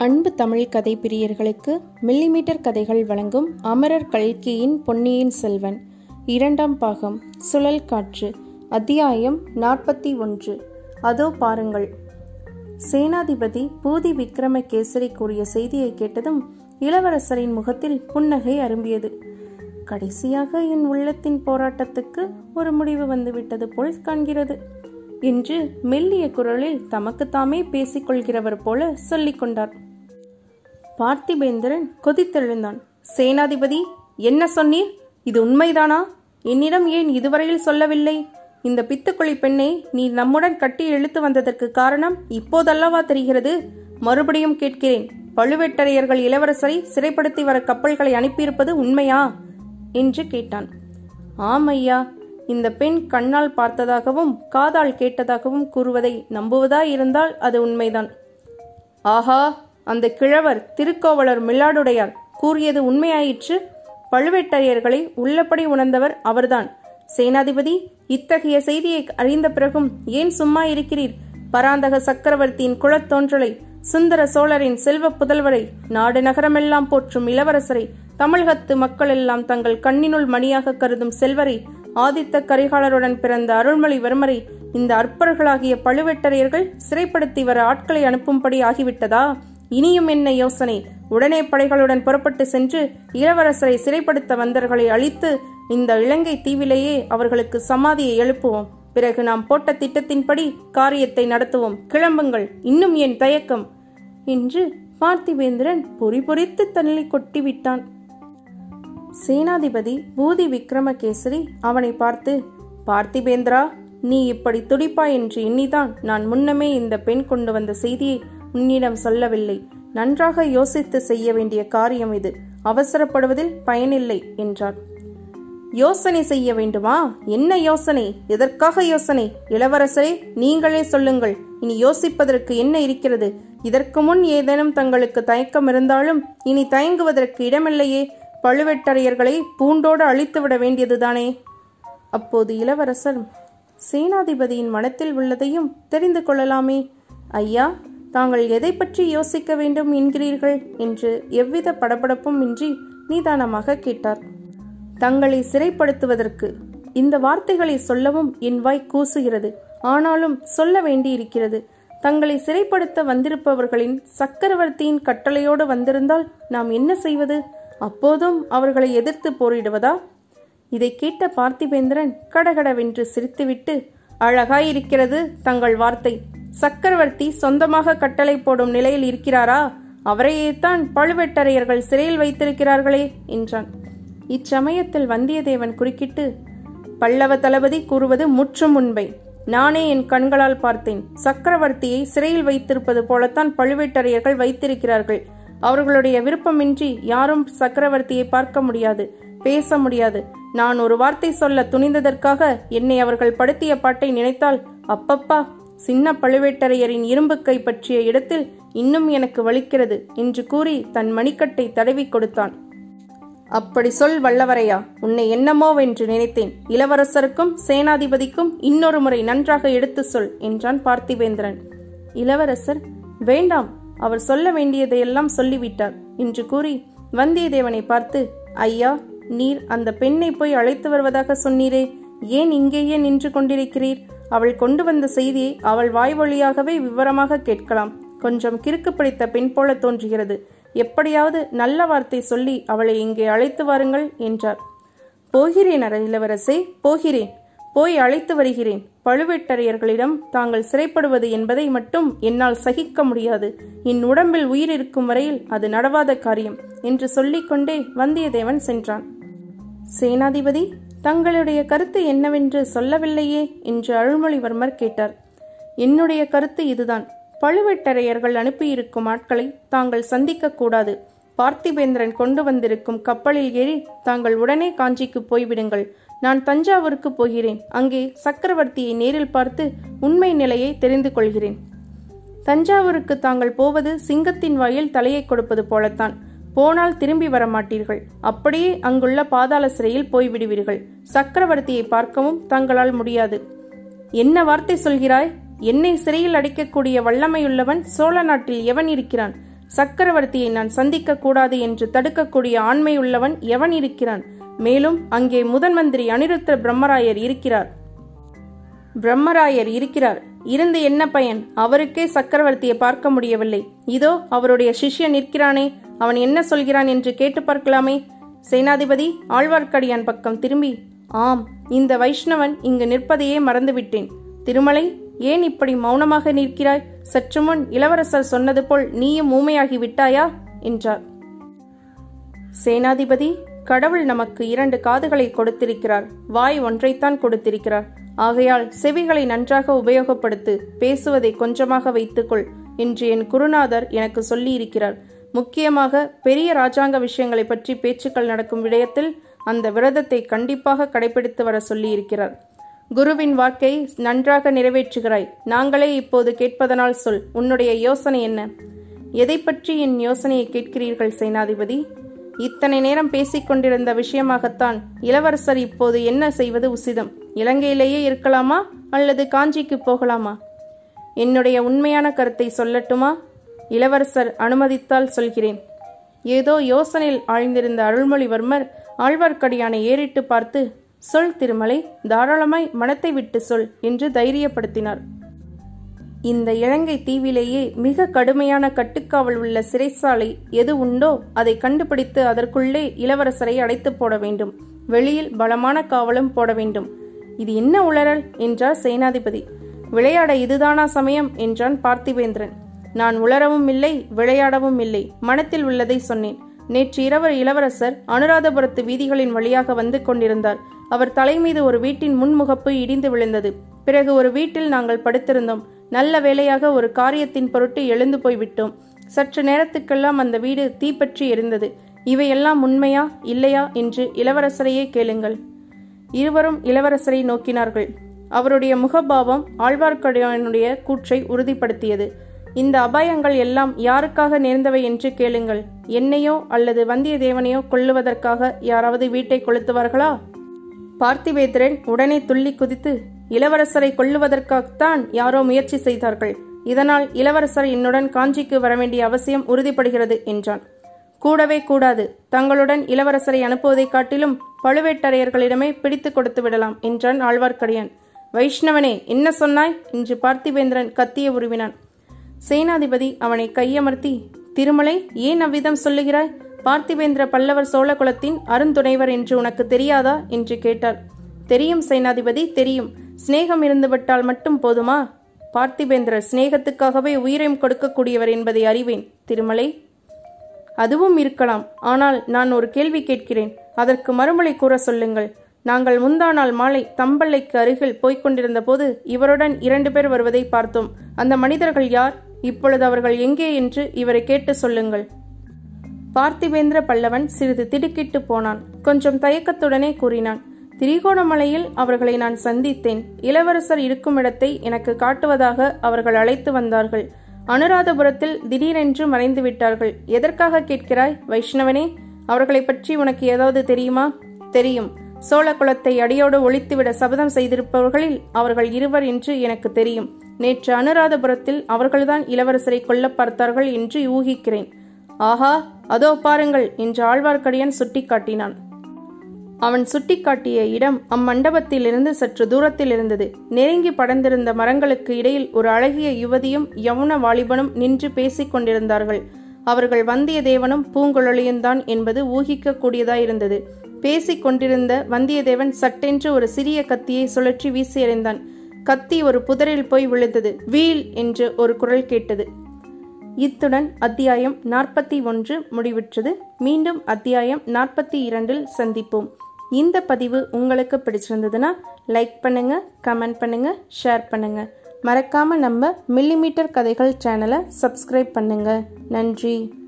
அன்பு தமிழ் கதை பிரியர்களுக்கு மில்லிமீட்டர் கதைகள் வழங்கும் அமரர் கல்கியின் பொன்னியின் செல்வன். இரண்டாம் பாகம் சுழல் காற்று அத்தியாயம் நாற்பத்தி ஒன்று. அதோ பாருங்கள். சேனாதிபதி பூதி விக்ரமகேசரி கூறிய செய்தியை கேட்டதும் இளவரசரின் முகத்தில் புன்னகை அரும்பியது. கடைசியாக என் உள்ளத்தின் போராட்டத்துக்கு ஒரு முடிவு வந்துவிட்டது போல் காண்கிறது. என்று மெல்லிய குரலில் தமக்குத்தாமே பேசிக்கொள்கிறவர் போல சொல்லிக் கொண்டார். பார்த்திபேந்திரன் கொதித்தெழுந்தான். சேனாதிபதி என்ன சொன்னீர்? இது உண்மைதானா? என்னிடம் ஏன் இதுவரையில் சொல்லவில்லை? இந்த பித்துக்குழி பெண்ணை நீ நம்முடன் கட்டி இழுத்து வந்ததற்கு காரணம் இப்போதல்லவா தெரிகிறது? மறுபடியும் கேட்கிறேன். பழுவேட்டரையர்கள் இளவரசரை சிறைப்படுத்தி வர கப்பல்களை அனுப்பியிருப்பது உண்மையா? என்று கேட்டான். ஆம் ஐயா இந்த பெண் கண்ணால் பார்த்ததாகவும் காதால் கேட்டதாகவும் கூறுவதை நம்புவதா இருந்தால் அது உண்மைதான். ஆஹா! அந்த கிழவர் திருக்கோவலர் மில்லாடுடையார் கூறியது உண்மையாயிற்று. பழுவேட்டரையர்களை உள்ளபடி உணர்ந்தவர் அவர்தான். சேனாதிபதி இத்தகைய செய்தியை அறிந்த பிறகும் ஏன் சும்மா இருக்கிறீர்? பராந்தக சக்கரவர்த்தியின் குலத்தோன்றலை சுந்தர சோழரின் செல்வ புதல்வரை நாடு நகரமெல்லாம் போற்றும் இளவரசரை தமிழகத்து மக்கள் எல்லாம் தங்கள் கண்ணினுள் மணியாக கருதும் செல்வரை ஆதித்த கரிகாலருடன் பிறந்த அருள்மொழிவர்மரை இந்த அற்பர்களாகிய பழுவேட்டரையர்கள் சிறைப்படுத்தி வர ஆட்களை அனுப்பும்படி ஆகிவிட்டதா? இனியும் என்ன யோசனை? உடனே படைகளுடன் புறப்பட்டு சென்று இளவரசரை சிறைப்படுத்த வந்தவர்களை அழித்து இந்த இலங்கை தீவிலேயே அவர்களுக்கு சமாதியை எழுப்புவோம். பிறகு நாம் போட்ட திட்டத்தின்படி காரியத்தை நடத்துவோம். கிளம்புங்கள். இன்னும் என் தயக்கம். என்று பார்த்திவேந்திரன் பொறிபொறித்து தன்னை தள்ளி கொட்டிவிட்டான். சேனாதிபதி பூதி விக்ரமகேசரி அவனை பார்த்து பார்த்திபேந்திரா நீ இப்படி துடிப்பாய் என்று எண்ணிதான் நான் முன்னமே இந்த பெண் கொண்டு வந்த செய்தியை உன்னிடம் சொல்லவில்லை. நன்றாக யோசித்து செய்ய வேண்டிய காரியம் இது. அவசரப்படுவதில் பயனில்லை என்றார். யோசனை செய்ய வேண்டுமா? என்ன யோசனை? எதற்காக யோசனை? இளவரசரே நீங்களே சொல்லுங்கள். இனி யோசிப்பதற்கு என்ன இருக்கிறது? இதற்கு முன் ஏதேனும் தங்களுக்கு தயக்கம் இருந்தாலும் இனி தயங்குவதற்கு இடமில்லையே. பழுவேட்டரையர்களை பூண்டோடு அழித்துவிட வேண்டியதுதானே? அப்போது இளவரசர் சேனாதிபதியின் மனத்தில் உள்ளதையும் தெரிந்து கொள்ளலாமே. ஐயா தாங்கள் எதை பற்றி யோசிக்க வேண்டும் என்கிறீர்கள் என்று எவ்வித படபடப்பும் இன்றி நிதானமாக கேட்டார். தங்களை சிறைப்படுத்துவதற்கு இந்த வார்த்தைகளை சொல்லவும் என் வாய் கூசுகிறது. ஆனாலும் சொல்ல வேண்டியிருக்கிறது. தங்களை சிறைப்படுத்த வந்திருப்பவர்களின் சக்கரவர்த்தியின் கட்டளையோடு வந்திருந்தால் நாம் என்ன செய்வது? அப்போதும் அவர்களை எதிர்த்து போரிடுவதா? இதை கேட்ட பார்த்திபேந்திரன் கடகடவென்று சிரித்துவிட்டு அழகாயிருக்கிறது தங்கள் வார்த்தை. சக்கரவர்த்தி சொந்தமாக கட்டளை போடும் நிலையில் இருக்கிறாரா? அவரையேத்தான் பழுவேட்டரையர்கள் சிறையில் வைத்திருக்கிறார்களே என்றான். இச்சமயத்தில் வந்தியத்தேவன் குறுக்கிட்டு பல்லவ தளபதி கூறுவது முற்றும் உண்மை. நானே என் கண்களால் பார்த்தேன். சக்கரவர்த்தியை சிறையில் வைத்திருப்பது போலத்தான் பழுவேட்டரையர்கள் வைத்திருக்கிறார்கள். அவர்களுடைய விருப்பமின்றி யாரும் சக்கரவர்த்தியை பார்க்க முடியாது பேச முடியாது. நான் ஒரு வார்த்தை சொல்ல துணிந்ததற்காக என்னை அவர்கள் படுத்திய பாட்டை நினைத்தால் அப்பப்பா சின்ன பழுவேட்டரையரின் இரும்பு கை பற்றிய இடத்தில் இன்னும் எனக்கு வலிக்கிறது என்று கூறி தன் மணிக்கட்டை தடவி கொடுத்தான். அப்படி சொல் வல்லவரையா! உன்னை என்னமோவென்று நினைத்தேன். இளவரசருக்கும் சேனாதிபதிக்கும் இன்னொரு முறை நன்றாக எடுத்து சொல் என்றான் பார்த்திவேந்திரன். இளவரசர்? வேண்டாம். அவர் சொல்ல வேண்டியதையெல்லாம் சொல்லிவிட்டார் என்று கூறி வந்தியத்தேவனை பார்த்து ஐயா நீர் அந்த பெண்ணை போய் அழைத்து வருவதாக சொன்னீரே. ஏன் இங்கேயே நின்று கொண்டிருக்கிறீர்? அவள் கொண்டு வந்த செய்தியை அவள் வாய் வழியாகவே விவரமாக கேட்கலாம். கொஞ்சம் கிறுக்கு பிடித்த பெண் போல தோன்றுகிறது. எப்படியாவது நல்ல வார்த்தை சொல்லி அவளை இங்கே அழைத்து வாருங்கள் என்றார். போகிறேன் இளவரசே போகிறேன். போய் அழைத்து வருகிறேன். பழுவேட்டரையர்களிடம் தாங்கள் சிறைப்படுவது என்பதை மட்டும் என்னால் சகிக்க முடியாது. என் உடம்பில் உயிர் இருக்கும் வரையில் அது நடவாத காரியம் என்று சொல்லிக்கொண்டே வந்தியத்தேவன் சென்றான். சேனாதிபதி தங்களுடைய கருத்து என்னவென்று சொல்லவில்லையே என்று அருள்மொழிவர்மர் கேட்டார். என்னுடைய கருத்து இதுதான். பழுவேட்டரையர்கள் அனுப்பியிருக்கும் ஆட்களை தாங்கள் சந்திக்க கூடாது. பார்த்திபேந்திரன் கொண்டு வந்திருக்கும் கப்பலில் ஏறி தாங்கள் உடனே காஞ்சிக்கு போய்விடுங்கள். நான் தஞ்சாவூருக்கு போகிறேன். அங்கே சக்கரவர்த்தியை நேரில் பார்த்து உண்மை நிலையை தெரிந்து கொள்கிறேன். தஞ்சாவூருக்கு தாங்கள் போவது சிங்கத்தின் வாயில் தலையை கொடுப்பது போலத்தான். போனால் திரும்பி வர மாட்டீர்கள் அப்படியே அங்குள்ள பாதாள சிறையில் போய்விடுவீர்கள். சக்கரவர்த்தியை பார்க்கவும் தங்களால் முடியாது. என்ன வார்த்தை சொல்கிறாய்? என்னை சிறையில் அடைக்கக்கூடிய வல்லமையுள்ளவன் சோழ நாட்டில் எவன் இருக்கிறான்? சக்கரவர்த்தியை நான் சந்திக்க கூடாது என்று தடுக்கக்கூடிய ஆண்மையுள்ளவன் எவன் இருக்கிறான்? மேலும் அங்கே முதன் மந்திரி அனிருத்த பிரம்மராயர் இருக்கிறார். பிரம்மராயர் இருக்கிறார். இருந்து என்ன பயன்? அவருக்கே சக்கரவர்த்தியை பார்க்க முடியவில்லை. இதோ அவருடைய சிஷ்யன் நிற்கிறானே. அவன் என்ன சொல்கிறான் என்று கேட்டு பார்க்கலாமே. சேனாதிபதி ஆழ்வார்க்கடியான் பக்கம் திரும்பி ஆம் இந்த வைஷ்ணவன் இங்கு நிற்பதையே மறந்துவிட்டேன். திருமலை ஏன் இப்படி மௌனமாக நிற்கிறாய்? சற்று முன் இளவரசர் சொன்னது போல் நீயும் ஊமையாகி விட்டாயா? என்றார். சேனாதிபதி கடவுள் நமக்கு இரண்டு காதுகளை கொடுத்திருக்கிறார். வாய் ஒன்றைத்தான் கொடுத்திருக்கிறார். ஆகையால் செவிகளை நன்றாக உபயோகப்படுத்து பேசுவதை கொஞ்சமாக வைத்துக்கொள் என்று என் குருநாதர் எனக்கு சொல்லியிருக்கிறார். முக்கியமாக பெரிய ராஜாங்க விஷயங்களை பற்றி பேச்சுக்கள் நடக்கும் விடயத்தில் அந்த விரதத்தை கண்டிப்பாக கடைபிடித்து வர சொல்லியிருக்கிறார். குருவின் வாக்கை நன்றாக நிறைவேற்றுகிறாய். நாங்களே இப்போது கேட்பதனால் சொல் உன்னுடைய யோசனை என்ன? எதை பற்றி என் யோசனையை கேட்கிறீர்கள் சேனாதிபதி? இத்தனை நேரம் பேசிக்கொண்டிருந்த விஷயமாகத்தான் இளவரசர் இப்போது என்ன செய்வது உசிதம்? இலங்கையிலேயே இருக்கலாமா அல்லது காஞ்சிக்கு போகலாமா? என்னுடைய உண்மையான கருத்தை சொல்லட்டுமா? இளவரசர் அனுமதித்தால் சொல்கிறேன். ஏதோ யோசனையில் ஆழ்ந்திருந்த அருள்மொழிவர்மர் ஆழ்வார்க்கடியானை ஏறிட்டு பார்த்து சொல் திருமலை தாராளமாய் மனத்தை விட்டு சொல் என்று தைரியப்படுத்தினார். இந்த இலங்கை தீவிலேயே மிக கடுமையான கட்டுக்காவல் உள்ள சிறைச்சாலை எது உண்டோ அதை கண்டுபிடித்து அதற்குள்ளே இளவரசரை அடைத்து போட வேண்டும். வெளியில் பலமான காவலும் போட வேண்டும். இது என்ன உளறல்? என்றார் சேனாதிபதி. விளையாட இதுதானா சமயம்? என்றான் பார்த்திவேந்திரன். நான் உளரவும் இல்லை விளையாடவும் இல்லை. மனத்தில் உள்ளதை சொன்னேன். நேற்று இரவு இளவரசர் அனுராதபுரத்து வீதிகளின் வழியாக வந்து கொண்டிருந்தார். அவர் தலைமீது ஒரு வீட்டின் முன்முகப்பு இடிந்து விழுந்தது. பிறகு ஒரு வீட்டில் நாங்கள் படுத்திருந்தோம். நல்ல வேளையாக ஒரு காரியத்தின் பொருட்டு எழுந்து போய்விட்டோம். சற்று நேரத்துக்கெல்லாம் அந்த வீடு தீப்பற்றி எரிந்தது. இவையெல்லாம் உண்மையா இல்லையா என்று இளவரசரையே கேளுங்கள். இருவரும் இளவரசரை நோக்கினார்கள். அவருடைய முகபாவம் ஆழ்வார்க்கடியானுடைய கூற்றை உறுதிப்படுத்தியது. இந்த அபாயங்கள் எல்லாம் யாருக்காக நேர்ந்தவை என்று கேளுங்கள். என்னையோ அல்லது வந்தியத்தேவனையோ கொல்லுவதற்காக யாராவது வீட்டை கொளுத்துவார்களா? பார்த்திவேந்திரன் உடனே துள்ளி குதித்து இளவரசரை கொல்லுவதற்காகத்தான் யாரோ முயற்சி செய்தார்கள். இதனால் இளவரசர் என்னுடன் காஞ்சிக்கு வரவேண்டிய அவசியம் உறுதிப்படுகிறது என்றான். கூடவே கூடாது. தங்களுடன் இளவரசரை அனுப்புவதைக் காட்டிலும் பழுவேட்டரையர்களிடமே பிடித்து கொடுத்து விடலாம் என்றான் ஆழ்வார்க்கடியான். வைஷ்ணவனே என்ன சொன்னாய்? என்று பார்த்திவேந்திரன் கத்திய உருவினான். சேனாதிபதி அவனை கையமர்த்தி திருமலை ஏன் அவ்விதம் சொல்லுகிறாய்? பார்த்திபேந்திர பல்லவர் சோழகுலத்தின் அருந்துணைவர் என்று உனக்கு தெரியாதா? என்று கேட்டார் தெரியும் சேனாதிபதி தெரியும். சிநேகம் இருந்துவிட்டால் மட்டும் போதுமா? பார்த்திபேந்திரர் சிநேகத்துக்காகவே உயிரையும் கொடுக்கக்கூடியவர் என்பதை அறிவேன் திருமலை. அதுவும் இருக்கலாம். ஆனால் நான் ஒரு கேள்வி கேட்கிறேன். அதற்கு மறுமொழி கூற சொல்லுங்கள். நாங்கள் முந்தா நாள் மாலை தம்பல்லைக்கு அருகில் போய்க் கொண்டிருந்த போது இவருடன் இரண்டு பேர் வருவதை பார்த்தோம். அந்த மனிதர்கள் யார்? இப்பொழுது அவர்கள் எங்கே என்று இவரை கேட்டு சொல்லுங்கள். பார்த்திபேந்திர பல்லவன் சிறிது திடுக்கிட்டு போனான். கொஞ்சம் தயக்கத்துடனே கூறினான் திரிகோணமலையில் அவர்களை நான் சந்தித்தேன். இளவரசர் இருக்கும் இடத்தை எனக்கு காட்டுவதாக அவர்கள் அழைத்து வந்தார்கள். அனுராதபுரத்தில் திடீரென்று மறைந்து விட்டார்கள். எதற்காக கேட்கிறாய் வைஷ்ணவனே? அவர்களை பற்றி உனக்கு ஏதாவது தெரியுமா? தெரியும். சோழ குலத்தை அடியோடு ஒழித்துவிட சபதம் செய்திருப்பவர்களில் அவர்கள் இருவர் என்று எனக்கு தெரியும். நேற்று அனுராதபுரத்தில் அவர்கள்தான் இளவரசரை கொல்ல பார்த்தார்கள் என்று ஊகிக்கிறேன். ஆஹா அதோ பாருங்கள் என்று ஆழ்வார்க்கடியான் சுட்டிக்காட்டினான். அவன் சுட்டிக்காட்டிய இடம் அம்மண்டபத்திலிருந்து சற்று தூரத்தில் இருந்தது நெருங்கி படர்ந்திருந்த மரங்களுக்கு இடையில் ஒரு அழகிய யுவதியும் யவுன வாலிபனும் நின்று பேசிக் கொண்டிருந்தார்கள். அவர்கள் வந்தியத்தேவனும் பூங்குழலியும்தான் என்பது ஊகிக்கக்கூடியதாயிருந்தது. பேசிக் கொண்டிருந்த வந்தியத்தேவன் சட்டென்று ஒரு சிறிய கத்தியை சுழற்றி வீசி எறிந்தான் கத்தி ஒரு புதரில் போய் விழுந்தது. வீல் என்று ஒரு குரல் கேட்டது. இத்துடன் அத்தியாயம் நாற்பத்தி ஒன்று முடிவுற்றது. மீண்டும் அத்தியாயம் நாற்பத்தி இரண்டில் சந்திப்போம். இந்த பதிவு உங்களுக்கு பிடிச்சிருந்ததுன்னா லைக் பண்ணுங்க கமெண்ட் பண்ணுங்க ஷேர் பண்ணுங்க. மறக்காம நம்ம மில்லிமீட்டர் கதைகள் சேனலை சப்ஸ்கிரைப் பண்ணுங்க. நன்றி.